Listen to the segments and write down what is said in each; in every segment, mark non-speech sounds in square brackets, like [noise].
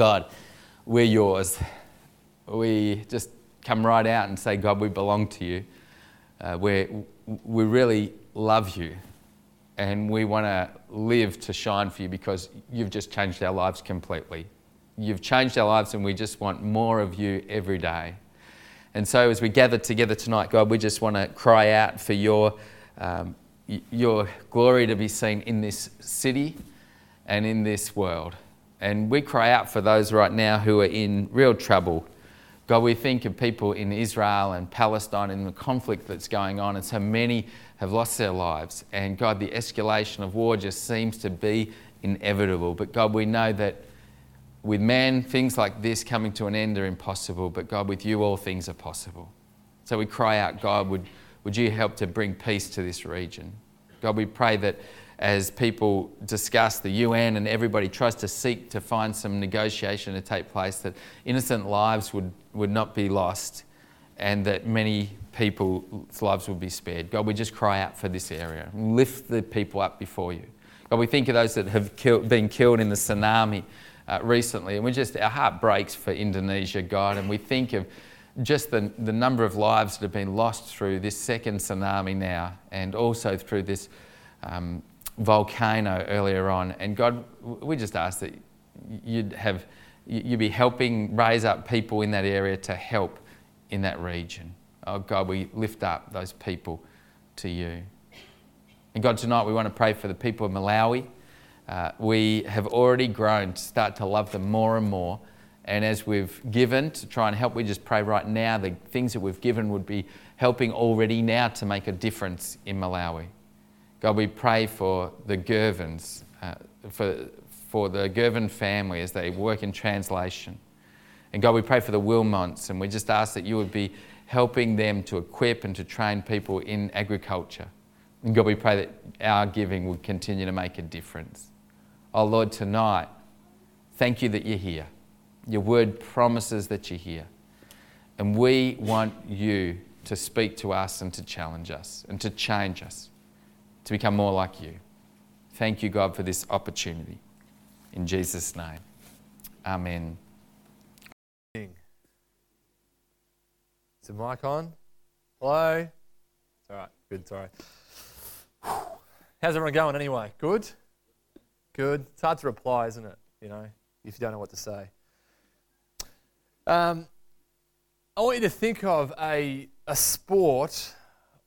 God, we're yours. We just come right out and say, God, we belong to you. Uh, we we really love you and we want to live to shine for you because you've just changed our lives completely. You've changed our lives and we just want more of you every day. And so, as we gather together tonight, God, we just want to cry out for your, um, your glory to be seen in this city and in this world. And we cry out for those right now who are in real trouble. God, we think of people in Israel and Palestine and the conflict that's going on, and so many have lost their lives. And God, the escalation of war just seems to be inevitable. But God, we know that with man, things like this coming to an end are impossible, but God, with you, all things are possible. So we cry out, God, would, would you help to bring peace to this region? God, we pray that as people discuss the UN and everybody tries to seek to find some negotiation to take place, that innocent lives would, would not be lost and that many people's lives would be spared. God, we just cry out for this area. Lift the people up before you. God, we think of those that have killed, been killed in the tsunami uh, recently, and we just, our heart breaks for Indonesia, God, and we think of just the, the number of lives that have been lost through this second tsunami now, and also through this um, volcano earlier on. And God, we just ask that you'd have, you'd be helping raise up people in that area to help in that region. Oh God, we lift up those people to you. And God, tonight we want to pray for the people of Malawi. Uh, we have already grown to start to love them more and more. And as we've given to try and help, we just pray right now the things that we've given would be helping already now to make a difference in Malawi. God, we pray for the Gervins, uh, for, for the Gervin family as they work in translation. And God, we pray for the Wilmots, and we just ask that you would be helping them to equip and to train people in agriculture. And God, we pray that our giving would continue to make a difference. Oh Lord, tonight, thank you that you're here. Your word promises that you're here. And we want you to speak to us and to challenge us and to change us to become more like you. Thank you, God, for this opportunity. In Jesus' name, amen. Is the mic on? Hello? It's all right. Good. Sorry. How's everyone going anyway? Good? Good. It's hard to reply, isn't it? You know, if you don't know what to say. Um, I want you to think of a, a sport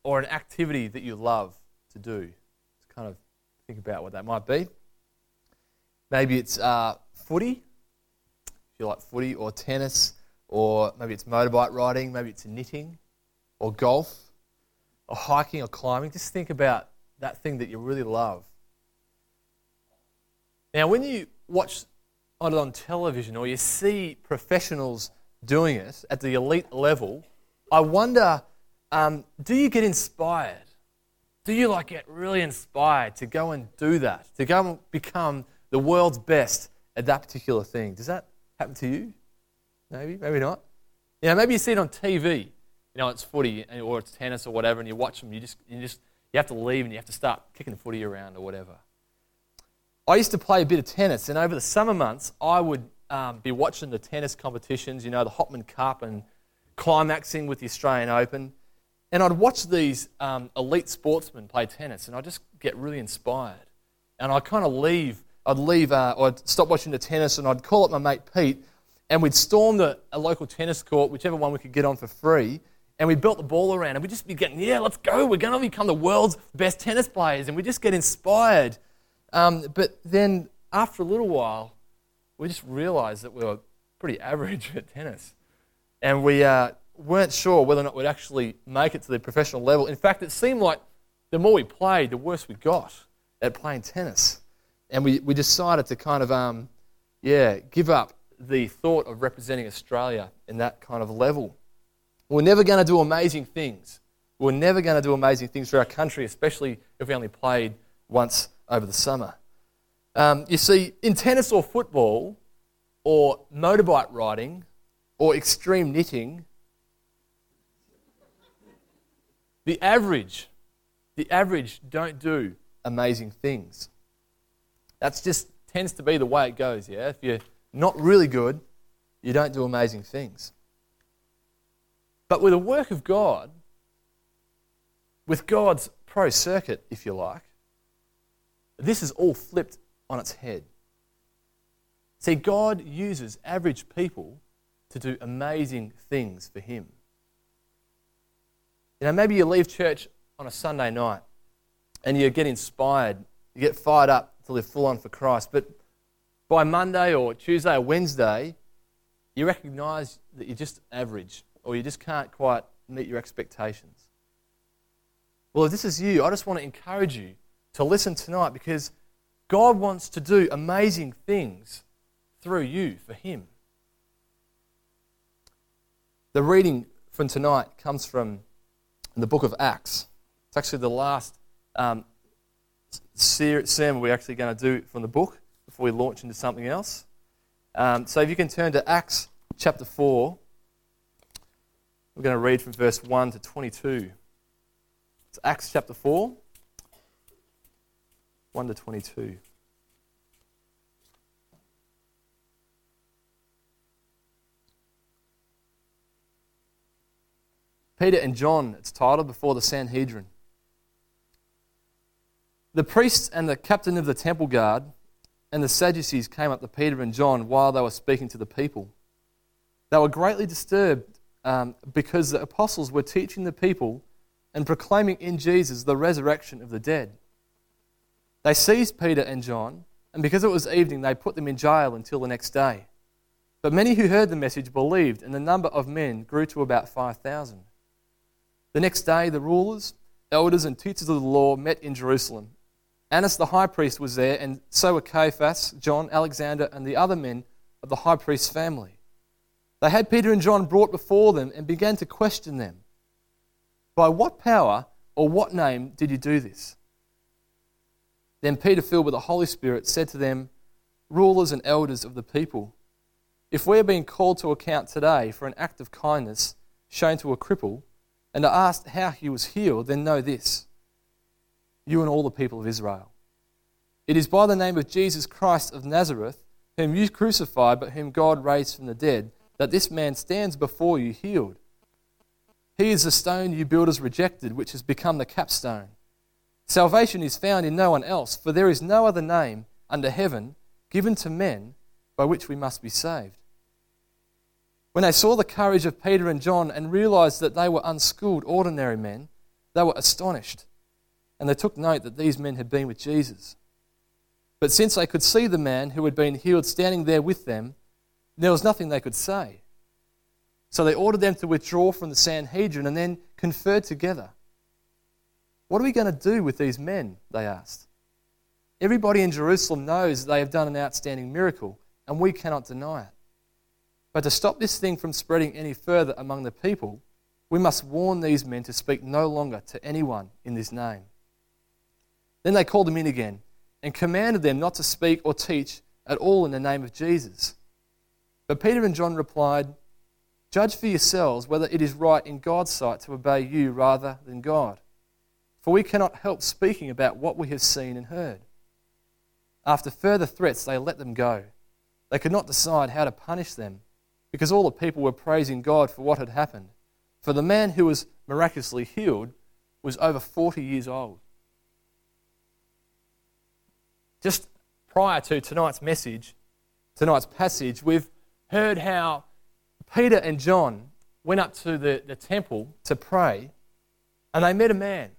or an activity that you love to do. To kind of think about what that might be. Maybe it's uh, footy if you like footy or tennis, or maybe it's motorbike riding, maybe it's knitting, or golf, or hiking or climbing. Just think about that thing that you really love. Now, when you watch it on television or you see professionals doing it at the elite level, I wonder um, do you get inspired? Do you like get really inspired to go and do that, to go and become the world's best at that particular thing? Does that happen to you? Maybe, maybe not. You know, maybe you see it on TV. You know, it's footy or it's tennis or whatever, and you watch them. You just, you just, you have to leave and you have to start kicking the footy around or whatever. I used to play a bit of tennis, and over the summer months, I would um, be watching the tennis competitions. You know, the Hopman Cup and climaxing with the Australian Open, and I'd watch these um, elite sportsmen play tennis, and I'd just get really inspired. And I'd kind of leave I'd leave, uh, or I'd stop watching the tennis and I'd call up my mate Pete and we'd storm the, a local tennis court, whichever one we could get on for free, and we'd built the ball around and we'd just be getting, yeah, let's go. We're going to become the world's best tennis players and we just get inspired. Um, but then after a little while, we just realized that we were pretty average [laughs] at tennis. And we uh, weren't sure whether or not we'd actually make it to the professional level. In fact, it seemed like the more we played, the worse we got at playing tennis and we, we decided to kind of, um, yeah, give up the thought of representing Australia in that kind of level. We're never going to do amazing things. We're never going to do amazing things for our country, especially if we only played once over the summer. Um, you see, in tennis or football, or motorbike riding, or extreme knitting, the average, the average don't do amazing things. That's just tends to be the way it goes, yeah? If you're not really good, you don't do amazing things. But with the work of God, with God's pro circuit, if you like, this is all flipped on its head. See, God uses average people to do amazing things for Him. You know, maybe you leave church on a Sunday night and you get inspired, you get fired up to live full on for Christ, but by Monday or Tuesday or Wednesday, you recognize that you're just average or you just can't quite meet your expectations. Well, if this is you, I just want to encourage you to listen tonight because God wants to do amazing things through you for Him. The reading from tonight comes from the book of Acts. It's actually the last um, sermon we're actually going to do from the book before we launch into something else. Um, so if you can turn to Acts chapter 4, we're going to read from verse 1 to 22. It's Acts chapter 4, 1 to 22. Peter and John, it's titled before the Sanhedrin. The priests and the captain of the temple guard and the Sadducees came up to Peter and John while they were speaking to the people. They were greatly disturbed um, because the apostles were teaching the people and proclaiming in Jesus the resurrection of the dead. They seized Peter and John, and because it was evening, they put them in jail until the next day. But many who heard the message believed, and the number of men grew to about 5,000. The next day, the rulers, elders, and teachers of the law met in Jerusalem. Annas the high priest was there, and so were Caiaphas, John, Alexander, and the other men of the high priest's family. They had Peter and John brought before them and began to question them. By what power or what name did you do this? Then Peter, filled with the Holy Spirit, said to them, Rulers and elders of the people, if we are being called to account today for an act of kindness shown to a cripple, and are asked how he was healed, then know this you and all the people of Israel. It is by the name of Jesus Christ of Nazareth, whom you crucified, but whom God raised from the dead, that this man stands before you healed. He is the stone you builders rejected, which has become the capstone. Salvation is found in no one else, for there is no other name under heaven given to men by which we must be saved. When they saw the courage of Peter and John and realized that they were unschooled, ordinary men, they were astonished. And they took note that these men had been with Jesus. But since they could see the man who had been healed standing there with them, there was nothing they could say. So they ordered them to withdraw from the Sanhedrin and then conferred together. What are we going to do with these men? They asked. Everybody in Jerusalem knows they have done an outstanding miracle, and we cannot deny it. But to stop this thing from spreading any further among the people, we must warn these men to speak no longer to anyone in this name. Then they called them in again and commanded them not to speak or teach at all in the name of Jesus. But Peter and John replied, Judge for yourselves whether it is right in God's sight to obey you rather than God. For we cannot help speaking about what we have seen and heard. After further threats, they let them go. They could not decide how to punish them because all the people were praising God for what had happened. For the man who was miraculously healed was over 40 years old. Just prior to tonight's message, tonight's passage, we've heard how Peter and John went up to the, the temple to pray, and they met a man.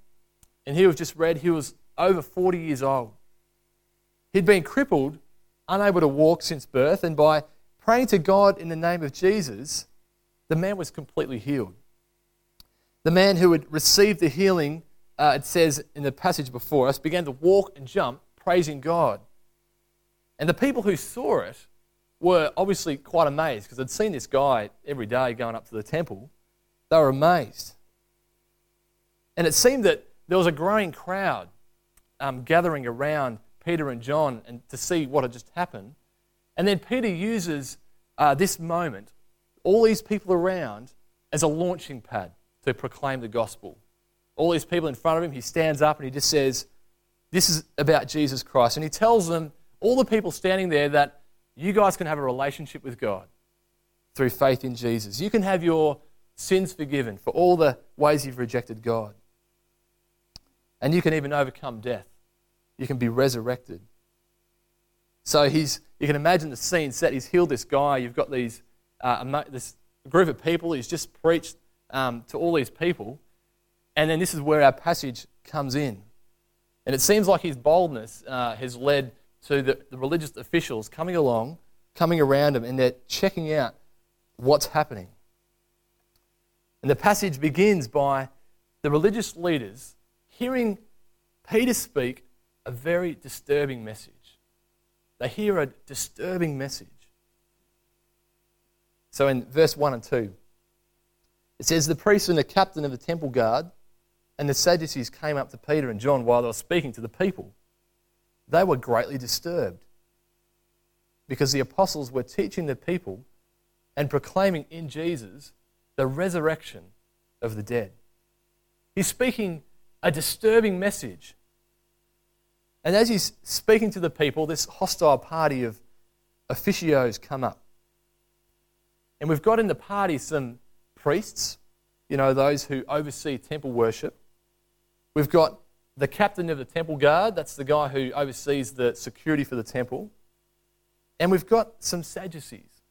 And he was just read, he was over 40 years old. He'd been crippled, unable to walk since birth, and by praying to God in the name of Jesus, the man was completely healed. The man who had received the healing, uh, it says in the passage before us, began to walk and jump, praising God. And the people who saw it were obviously quite amazed because they'd seen this guy every day going up to the temple. They were amazed. And it seemed that there was a growing crowd um, gathering around Peter and John and to see what had just happened. And then Peter uses uh, this moment, all these people around, as a launching pad to proclaim the gospel. All these people in front of him, he stands up and he just says, This is about Jesus Christ. And he tells them, all the people standing there, that you guys can have a relationship with God through faith in Jesus. You can have your sins forgiven for all the ways you've rejected God. And you can even overcome death. You can be resurrected. So he's, you can imagine the scene set. He's healed this guy. You've got these, uh, this group of people. He's just preached um, to all these people. And then this is where our passage comes in. And it seems like his boldness uh, has led to the, the religious officials coming along, coming around him, and they're checking out what's happening. And the passage begins by the religious leaders hearing Peter speak a very disturbing message. They hear a disturbing message. So in verse 1 and 2, it says, The priest and the captain of the temple guard and the Sadducees came up to Peter and John while they were speaking to the people. They were greatly disturbed because the apostles were teaching the people and proclaiming in Jesus the resurrection of the dead. He's speaking a disturbing message. And as he's speaking to the people, this hostile party of officios come up. And we've got in the party some priests, you know, those who oversee temple worship. We've got the captain of the temple guard, that's the guy who oversees the security for the temple. And we've got some Sadducees.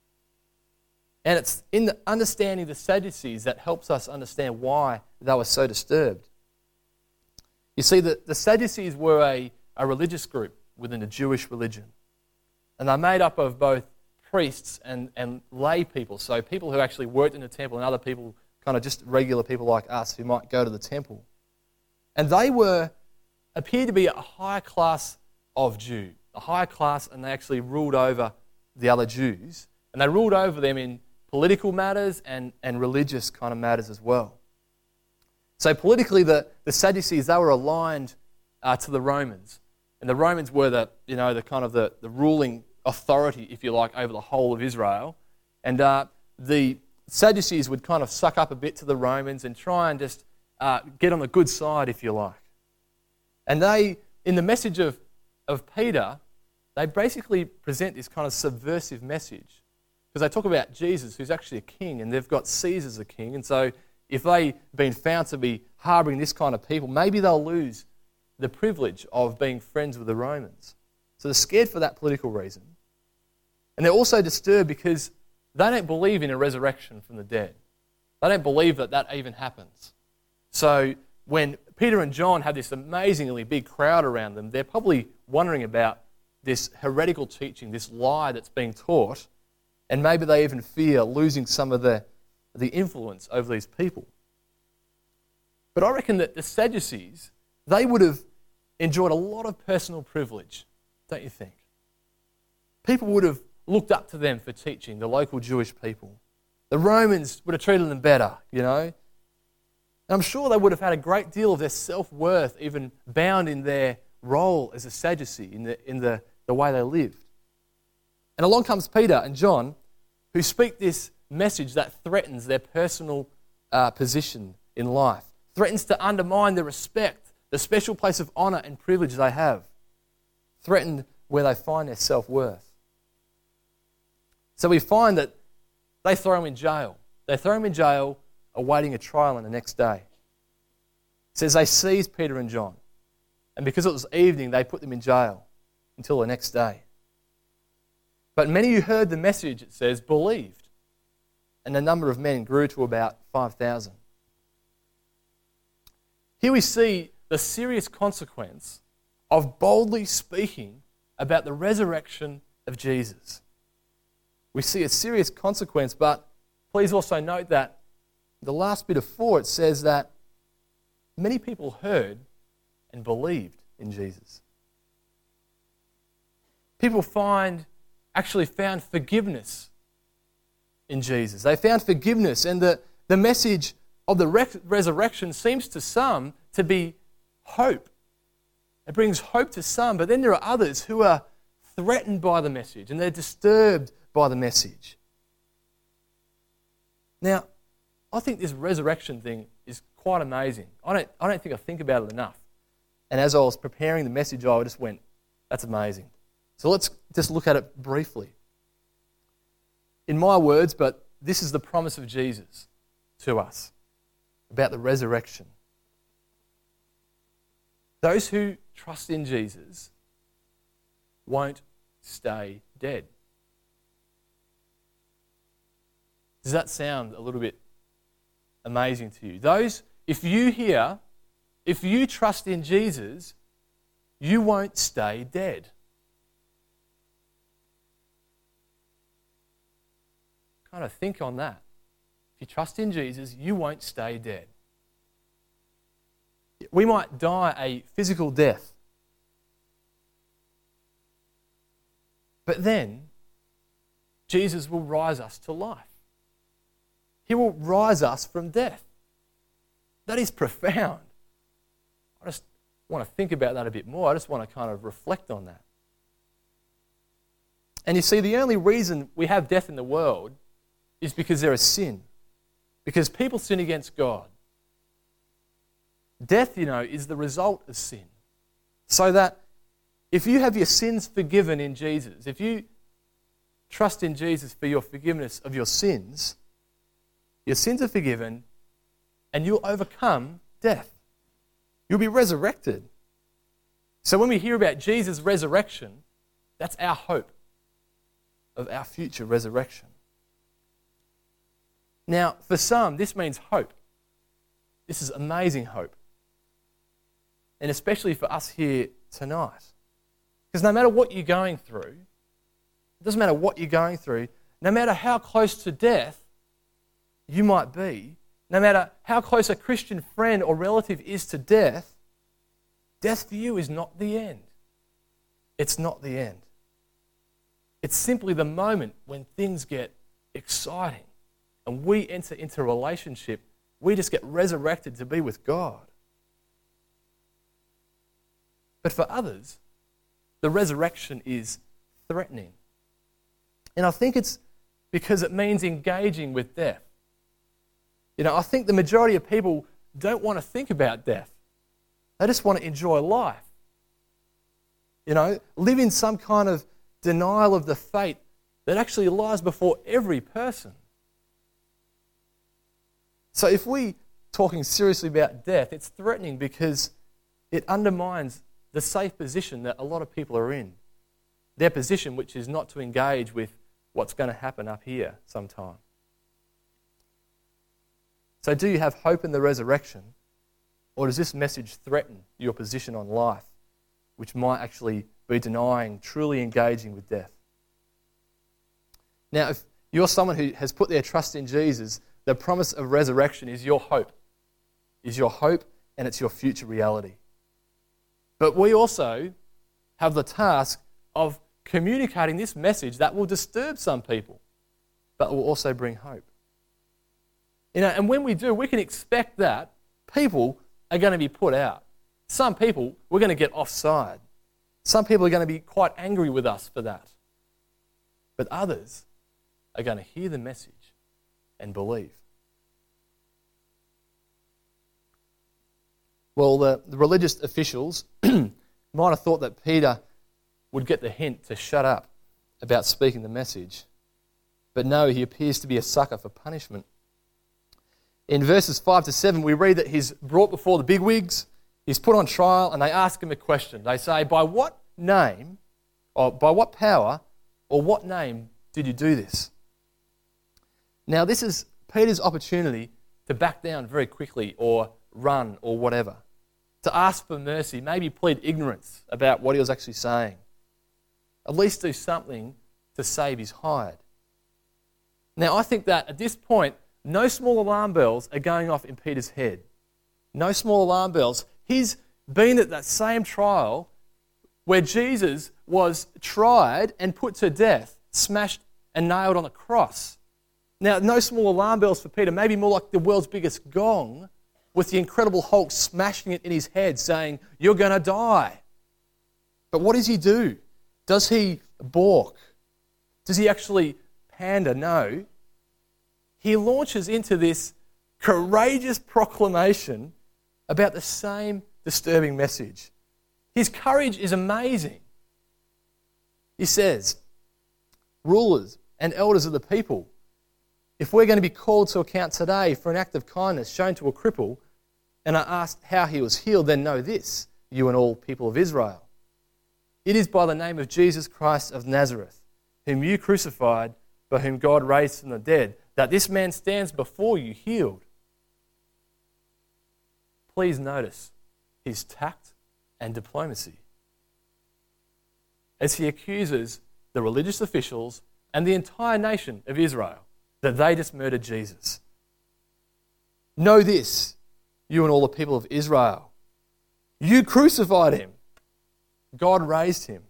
And it's in the understanding the Sadducees that helps us understand why they were so disturbed. You see, the, the Sadducees were a, a religious group within the Jewish religion. And they're made up of both priests and, and lay people, so people who actually worked in the temple and other people, kind of just regular people like us who might go to the temple. And they were, appeared to be a higher class of Jew, a higher class, and they actually ruled over the other Jews. And they ruled over them in political matters and, and religious kind of matters as well. So politically, the, the Sadducees, they were aligned uh, to the Romans. And the Romans were the, you know, the kind of the, the ruling authority, if you like, over the whole of Israel. And uh, the Sadducees would kind of suck up a bit to the Romans and try and just uh, get on the good side, if you like. And they, in the message of, of Peter, they basically present this kind of subversive message. Because they talk about Jesus, who's actually a king, and they've got Caesar as a king. And so if they've been found to be harboring this kind of people, maybe they'll lose the privilege of being friends with the Romans. So they're scared for that political reason. And they're also disturbed because they don't believe in a resurrection from the dead. They don't believe that that even happens. So when Peter and John have this amazingly big crowd around them, they're probably wondering about this heretical teaching, this lie that's being taught, and maybe they even fear losing some of the, the influence over these people. But I reckon that the Sadducees, they would have enjoyed a lot of personal privilege, don't you think? People would have looked up to them for teaching, the local Jewish people. The Romans would have treated them better, you know. And I'm sure they would have had a great deal of their self worth even bound in their role as a Sadducee, in, the, in the, the way they lived. And along comes Peter and John, who speak this message that threatens their personal uh, position in life, threatens to undermine the respect, the special place of honour and privilege they have, threatened where they find their self worth. So we find that they throw him in jail. They throw him in jail awaiting a trial on the next day. It says they seized Peter and John. And because it was evening, they put them in jail until the next day. But many who heard the message, it says, believed. And the number of men grew to about 5,000. Here we see the serious consequence of boldly speaking about the resurrection of Jesus. We see a serious consequence, but please also note that the last bit of 4 it says that many people heard and believed in Jesus. People find actually found forgiveness in Jesus. They found forgiveness, and the, the message of the resurrection seems to some to be hope. It brings hope to some, but then there are others who are threatened by the message and they're disturbed by the message. Now, I think this resurrection thing is quite amazing. I don't, I don't think I think about it enough. And as I was preparing the message, I just went, that's amazing. So let's just look at it briefly. in my words, but this is the promise of Jesus to us about the resurrection. Those who trust in Jesus won't stay dead. Does that sound a little bit amazing to you? Those, if you hear, if you trust in Jesus, you won't stay dead. Kind of think on that. If you trust in Jesus, you won't stay dead. We might die a physical death. But then, Jesus will rise us to life. He will rise us from death. That is profound. I just want to think about that a bit more. I just want to kind of reflect on that. And you see, the only reason we have death in the world is because there is sin, because people sin against God. Death, you know, is the result of sin. So that if you have your sins forgiven in Jesus, if you trust in Jesus for your forgiveness of your sins, your sins are forgiven, and you'll overcome death. You'll be resurrected. So when we hear about Jesus' resurrection, that's our hope of our future resurrection. Now, for some, this means hope. This is amazing hope. And especially for us here tonight. Because no matter what you're going through, it doesn't matter what you're going through, no matter how close to death you might be, no matter how close a Christian friend or relative is to death, death for you is not the end. It's not the end. It's simply the moment when things get exciting and we enter into a relationship, we just get resurrected to be with God. But for others, the resurrection is threatening. And I think it's because it means engaging with death. You know, I think the majority of people don't want to think about death, they just want to enjoy life. You know, live in some kind of denial of the fate that actually lies before every person. So if we talking seriously about death, it's threatening because it undermines the safe position that a lot of people are in. Their position, which is not to engage with what's going to happen up here sometime. So, do you have hope in the resurrection? Or does this message threaten your position on life, which might actually be denying truly engaging with death? Now, if you're someone who has put their trust in Jesus, the promise of resurrection is your hope, is your hope, and it's your future reality. But we also have the task of communicating this message that will disturb some people, but will also bring hope. You know, and when we do, we can expect that people are going to be put out. Some people, we're going to get offside. Some people are going to be quite angry with us for that. But others are going to hear the message and believe. Well, the, the religious officials [clears throat] might have thought that Peter would get the hint to shut up about speaking the message. But no, he appears to be a sucker for punishment. In verses 5 to 7, we read that he's brought before the bigwigs, he's put on trial, and they ask him a question. They say, By what name, or by what power, or what name did you do this? Now, this is Peter's opportunity to back down very quickly or run or whatever, to ask for mercy, maybe plead ignorance about what he was actually saying. At least do something to save his hide. Now, I think that at this point, no small alarm bells are going off in Peter's head. No small alarm bells. He's been at that same trial where Jesus was tried and put to death, smashed and nailed on a cross. Now, no small alarm bells for Peter, maybe more like the world's biggest gong with the Incredible Hulk smashing it in his head, saying, You're going to die. But what does he do? Does he balk? Does he actually pander? No he launches into this courageous proclamation about the same disturbing message. His courage is amazing. He says, Rulers and elders of the people. If we're going to be called to account today for an act of kindness shown to a cripple, and are asked how he was healed, then know this, you and all people of Israel. It is by the name of Jesus Christ of Nazareth, whom you crucified, but whom God raised from the dead, that this man stands before you healed. Please notice his tact and diplomacy as he accuses the religious officials and the entire nation of Israel that they just murdered Jesus. Know this, you and all the people of Israel. You crucified him, God raised him.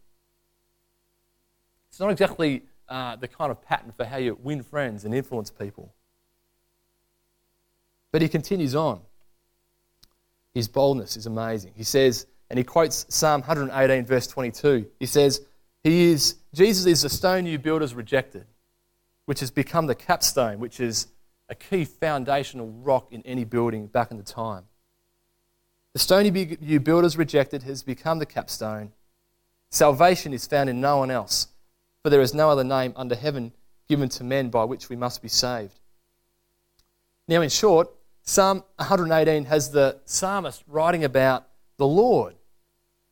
It's not exactly uh, the kind of pattern for how you win friends and influence people. But he continues on. His boldness is amazing. He says, and he quotes Psalm 118, verse 22. He says, he is, Jesus is the stone you builders rejected, which has become the capstone, which is a key foundational rock in any building back in the time. The stone you builders rejected has become the capstone. Salvation is found in no one else, for there is no other name under heaven given to men by which we must be saved. Now, in short, Psalm 118 has the psalmist writing about the Lord,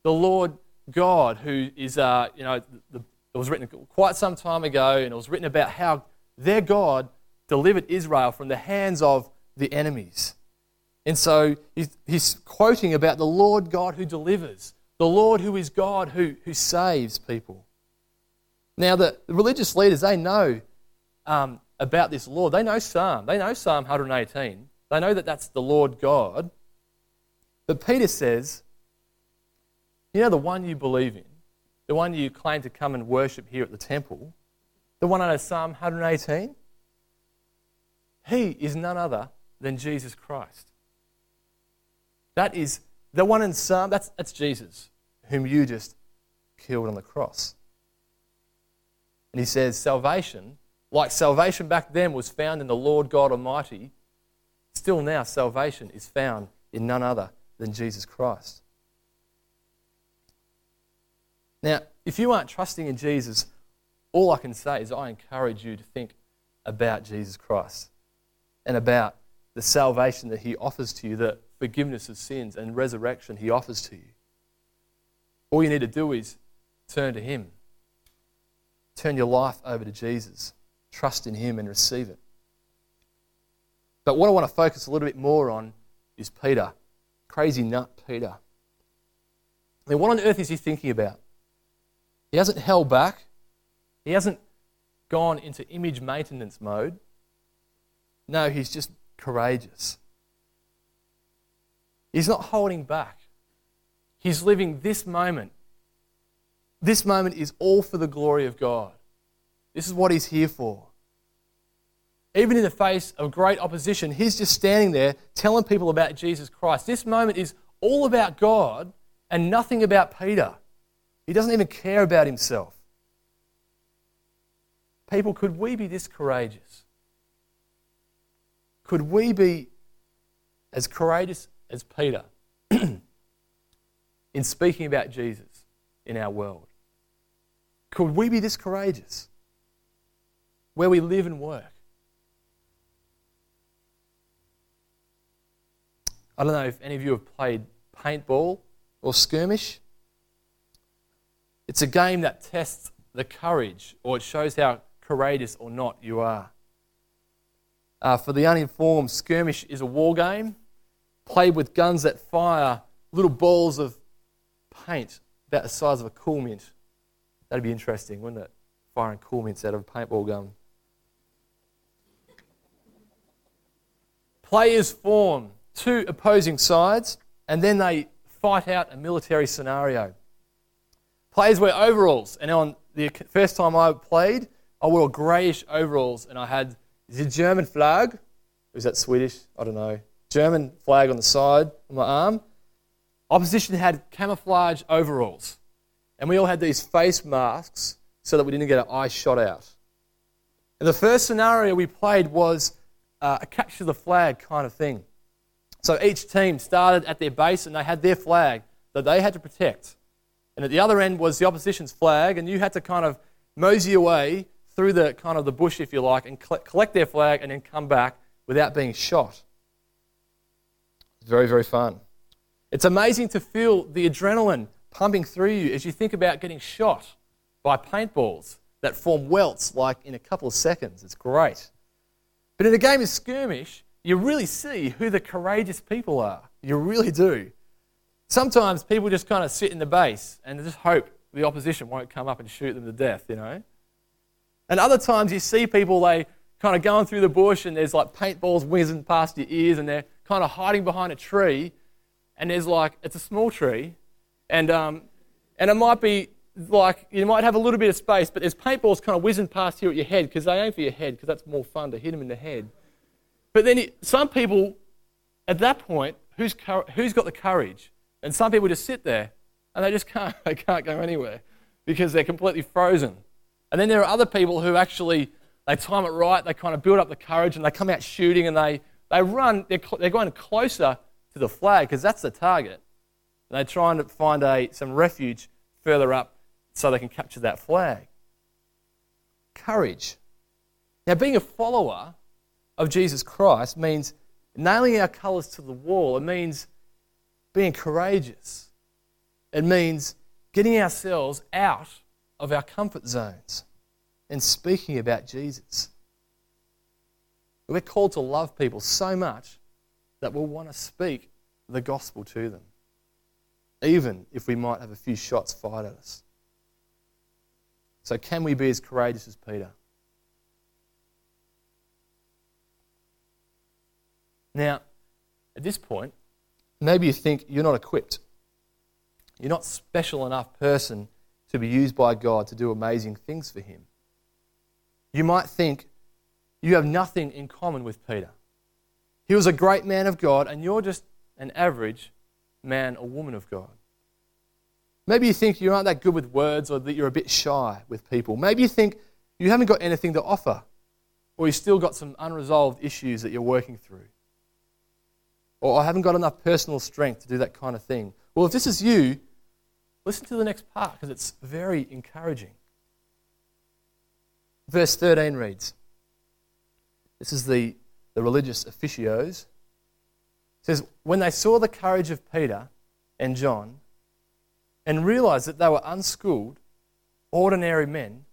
the Lord God, who is, uh, you know, the, it was written quite some time ago, and it was written about how their God delivered Israel from the hands of the enemies. And so he's, he's quoting about the Lord God who delivers, the Lord who is God who, who saves people. Now, the, religious leaders, they know um, about this Lord. They know Psalm. They know Psalm 118. They know that that's the Lord God. But Peter says, you know, the one you believe in, the one you claim to come and worship here at the temple, the one under Psalm 118, he is none other than Jesus Christ. That is the one in Psalm, that's, that's Jesus, whom you just killed on the cross. And he says, Salvation, like salvation back then was found in the Lord God Almighty, still now salvation is found in none other than Jesus Christ. Now, if you aren't trusting in Jesus, all I can say is I encourage you to think about Jesus Christ and about the salvation that he offers to you, the forgiveness of sins and resurrection he offers to you. All you need to do is turn to him. Turn your life over to Jesus. Trust in him and receive it. But what I want to focus a little bit more on is Peter. Crazy nut Peter. I mean, what on earth is he thinking about? He hasn't held back. He hasn't gone into image maintenance mode. No, he's just courageous. He's not holding back. He's living this moment. This moment is all for the glory of God. This is what he's here for. Even in the face of great opposition, he's just standing there telling people about Jesus Christ. This moment is all about God and nothing about Peter. He doesn't even care about himself. People, could we be this courageous? Could we be as courageous as Peter [clears throat] in speaking about Jesus in our world? Could we be this courageous where we live and work? I don't know if any of you have played paintball or skirmish. It's a game that tests the courage or it shows how courageous or not you are. Uh, for the uninformed, skirmish is a war game played with guns that fire little balls of paint about the size of a cool mint. That'd be interesting, wouldn't it? Firing cool mints out of a paintball gun. Players form two opposing sides and then they fight out a military scenario. Players wear overalls, and on the first time I played, I wore greyish overalls and I had the German flag. Was that Swedish? I don't know. German flag on the side of my arm. Opposition had camouflage overalls. And we all had these face masks so that we didn't get our eyes shot out. And the first scenario we played was uh, a capture the flag kind of thing. So each team started at their base and they had their flag that they had to protect. And at the other end was the opposition's flag, and you had to kind of mosey away through the kind of the bush, if you like, and collect their flag and then come back without being shot. It's very, very fun. It's amazing to feel the adrenaline pumping through you as you think about getting shot by paintballs that form welts like in a couple of seconds. It's great. But in a game of skirmish, you really see who the courageous people are. You really do. Sometimes people just kind of sit in the base and just hope the opposition won't come up and shoot them to death, you know. And other times you see people, they kind of going through the bush and there's like paintballs whizzing past your ears and they're kind of hiding behind a tree. And there's like, it's a small tree. And, um, and it might be like, you might have a little bit of space, but there's paintballs kind of whizzing past here at your head because they aim for your head because that's more fun to hit them in the head. But then it, some people, at that point, who's, who's got the courage? And some people just sit there and they just can't, [laughs] they can't go anywhere because they're completely frozen. And then there are other people who actually, they time it right, they kind of build up the courage and they come out shooting and they, they run, they're, they're going closer to the flag because that's the target. And they're trying to find a, some refuge further up so they can capture that flag. Courage. Now, being a follower of Jesus Christ means nailing our colours to the wall. It means being courageous. It means getting ourselves out of our comfort zones and speaking about Jesus. We're called to love people so much that we'll want to speak the gospel to them, even if we might have a few shots fired at us. So, can we be as courageous as Peter? Now, at this point, maybe you think you're not equipped. You're not special enough person to be used by God to do amazing things for Him. You might think you have nothing in common with Peter. He was a great man of God, and you're just an average man or woman of God. Maybe you think you aren't that good with words or that you're a bit shy with people. Maybe you think you haven't got anything to offer or you've still got some unresolved issues that you're working through. Or I haven't got enough personal strength to do that kind of thing. Well, if this is you, listen to the next part because it's very encouraging. Verse 13 reads This is the, the religious officios. It says, When they saw the courage of Peter and John, and realized that they were unschooled, ordinary men,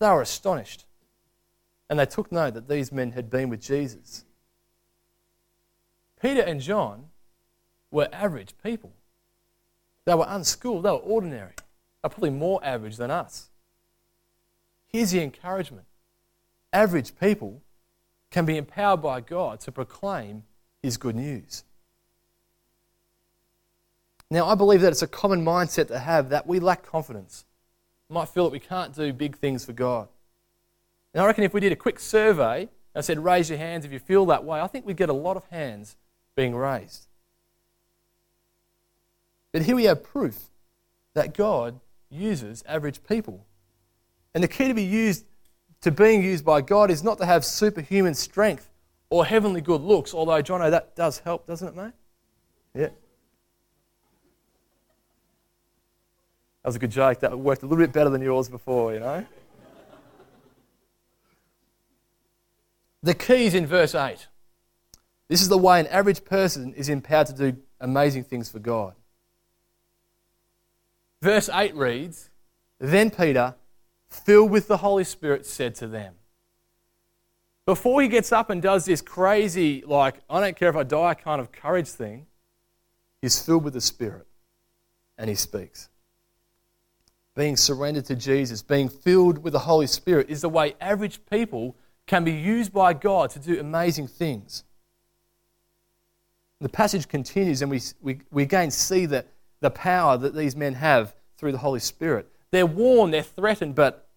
they were astonished. And they took note that these men had been with Jesus. Peter and John were average people. They were unschooled, they were ordinary. They're probably more average than us. Here's the encouragement average people can be empowered by God to proclaim His good news. Now, I believe that it's a common mindset to have that we lack confidence. We might feel that we can't do big things for God. And I reckon if we did a quick survey and said, raise your hands if you feel that way, I think we'd get a lot of hands being raised. But here we have proof that God uses average people. And the key to be used to being used by God is not to have superhuman strength or heavenly good looks, although Jono, that does help, doesn't it, mate? Yeah. That was a good joke. That worked a little bit better than yours before, you know? The key is in verse 8. This is the way an average person is empowered to do amazing things for God. Verse 8 reads Then Peter, filled with the Holy Spirit, said to them, Before he gets up and does this crazy, like, I don't care if I die kind of courage thing, he's filled with the Spirit and he speaks being surrendered to Jesus, being filled with the Holy Spirit, is the way average people can be used by God to do amazing things. The passage continues, and we, we, we again see that the power that these men have through the Holy Spirit. They're warned, they're threatened, but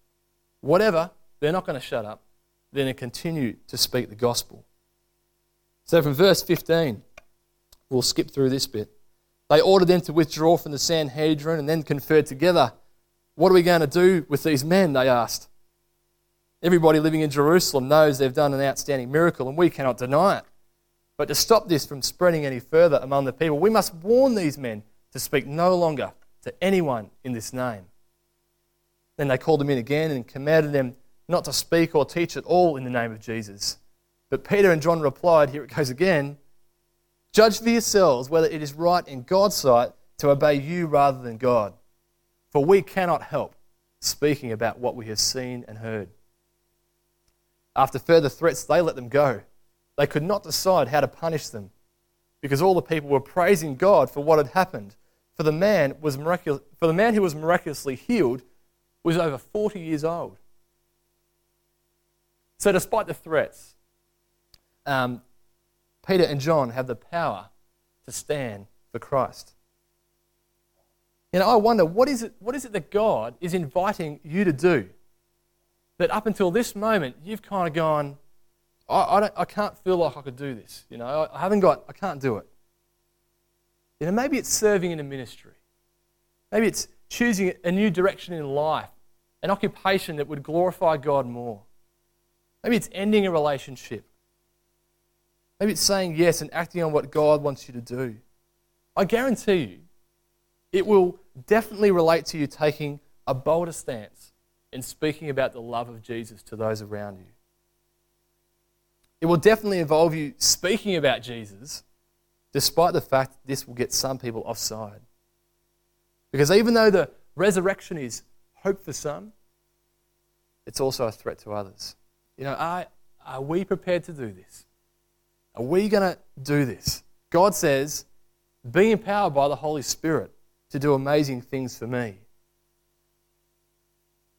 whatever, they're not going to shut up. They're going to continue to speak the gospel. So from verse 15, we'll skip through this bit. They ordered them to withdraw from the Sanhedrin and then conferred together what are we going to do with these men? They asked. Everybody living in Jerusalem knows they've done an outstanding miracle, and we cannot deny it. But to stop this from spreading any further among the people, we must warn these men to speak no longer to anyone in this name. Then they called them in again and commanded them not to speak or teach at all in the name of Jesus. But Peter and John replied, Here it goes again Judge for yourselves whether it is right in God's sight to obey you rather than God. For we cannot help speaking about what we have seen and heard. After further threats, they let them go. They could not decide how to punish them because all the people were praising God for what had happened. For the man, was miraculous, for the man who was miraculously healed was over 40 years old. So, despite the threats, um, Peter and John have the power to stand for Christ. You know, I wonder what is it, what is it that God is inviting you to do? That up until this moment, you've kind of gone, I, I, don't, I can't feel like I could do this. You know, I, I haven't got, I can't do it. You know, maybe it's serving in a ministry. Maybe it's choosing a new direction in life, an occupation that would glorify God more. Maybe it's ending a relationship. Maybe it's saying yes and acting on what God wants you to do. I guarantee you, it will definitely relate to you taking a bolder stance in speaking about the love of Jesus to those around you. It will definitely involve you speaking about Jesus, despite the fact that this will get some people offside. Because even though the resurrection is hope for some, it's also a threat to others. You know, are, are we prepared to do this? Are we going to do this? God says, be empowered by the Holy Spirit to do amazing things for me.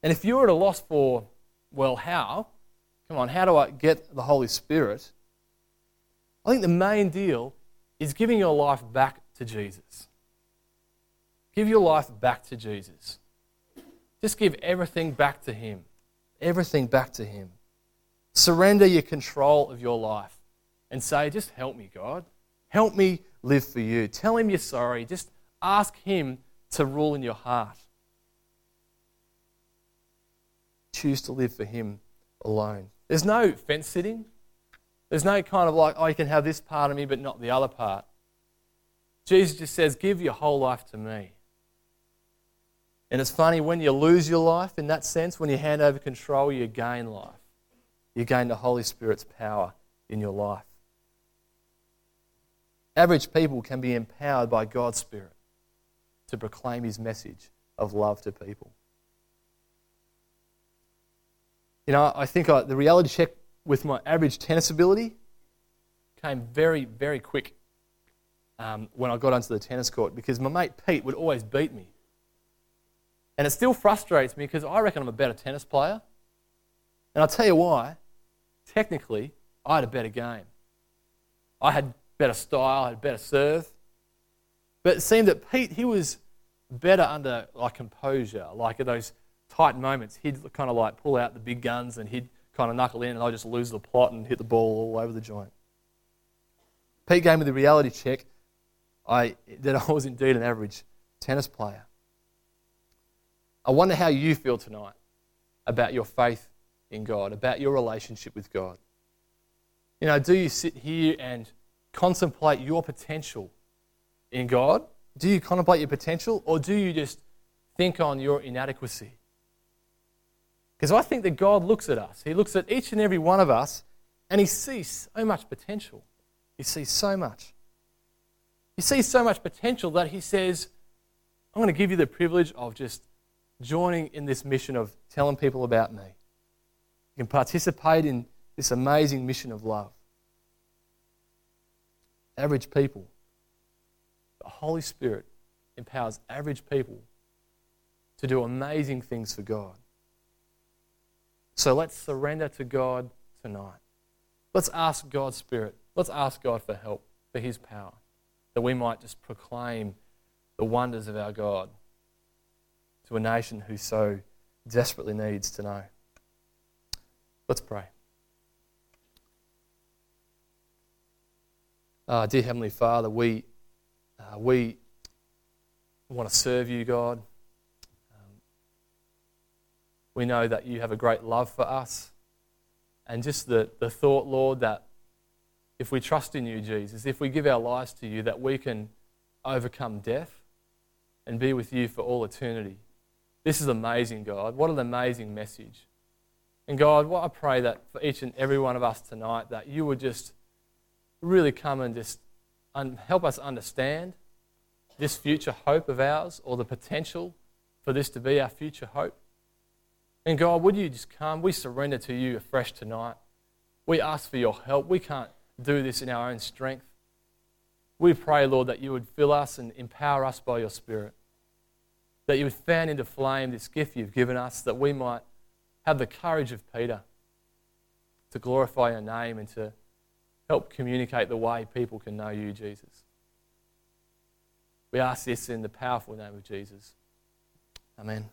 And if you're at a loss for, well, how? Come on, how do I get the Holy Spirit? I think the main deal is giving your life back to Jesus. Give your life back to Jesus. Just give everything back to Him. Everything back to Him. Surrender your control of your life and say, Just help me, God. Help me live for you. Tell Him you're sorry. Just ask Him to rule in your heart. Choose to live for Him alone. There's no fence sitting. There's no kind of like, oh, you can have this part of me, but not the other part. Jesus just says, give your whole life to me. And it's funny, when you lose your life in that sense, when you hand over control, you gain life. You gain the Holy Spirit's power in your life. Average people can be empowered by God's Spirit to proclaim His message of love to people. You know, I think I, the reality check with my average tennis ability came very, very quick um, when I got onto the tennis court because my mate Pete would always beat me. And it still frustrates me because I reckon I'm a better tennis player. And I'll tell you why. Technically, I had a better game. I had better style, I had better serve. But it seemed that Pete, he was better under like composure, like those tight moments, he'd kind of like pull out the big guns and he'd kind of knuckle in, and I'd just lose the plot and hit the ball all over the joint. Pete gave me the reality check I, that [laughs] I was indeed an average tennis player. I wonder how you feel tonight about your faith in God, about your relationship with God. You know, do you sit here and contemplate your potential in God? Do you contemplate your potential, or do you just think on your inadequacy? Because I think that God looks at us. He looks at each and every one of us and he sees so much potential. He sees so much. He sees so much potential that he says, I'm going to give you the privilege of just joining in this mission of telling people about me. You can participate in this amazing mission of love. Average people. The Holy Spirit empowers average people to do amazing things for God. So let's surrender to God tonight. Let's ask God's Spirit. Let's ask God for help, for His power, that we might just proclaim the wonders of our God to a nation who so desperately needs to know. Let's pray. Uh, dear Heavenly Father, we, uh, we want to serve you, God. We know that you have a great love for us. And just the, the thought, Lord, that if we trust in you, Jesus, if we give our lives to you, that we can overcome death and be with you for all eternity. This is amazing, God. What an amazing message. And God, well, I pray that for each and every one of us tonight, that you would just really come and just un- help us understand this future hope of ours or the potential for this to be our future hope. And God, would you just come? We surrender to you afresh tonight. We ask for your help. We can't do this in our own strength. We pray, Lord, that you would fill us and empower us by your Spirit. That you would fan into flame this gift you've given us, that we might have the courage of Peter to glorify your name and to help communicate the way people can know you, Jesus. We ask this in the powerful name of Jesus. Amen.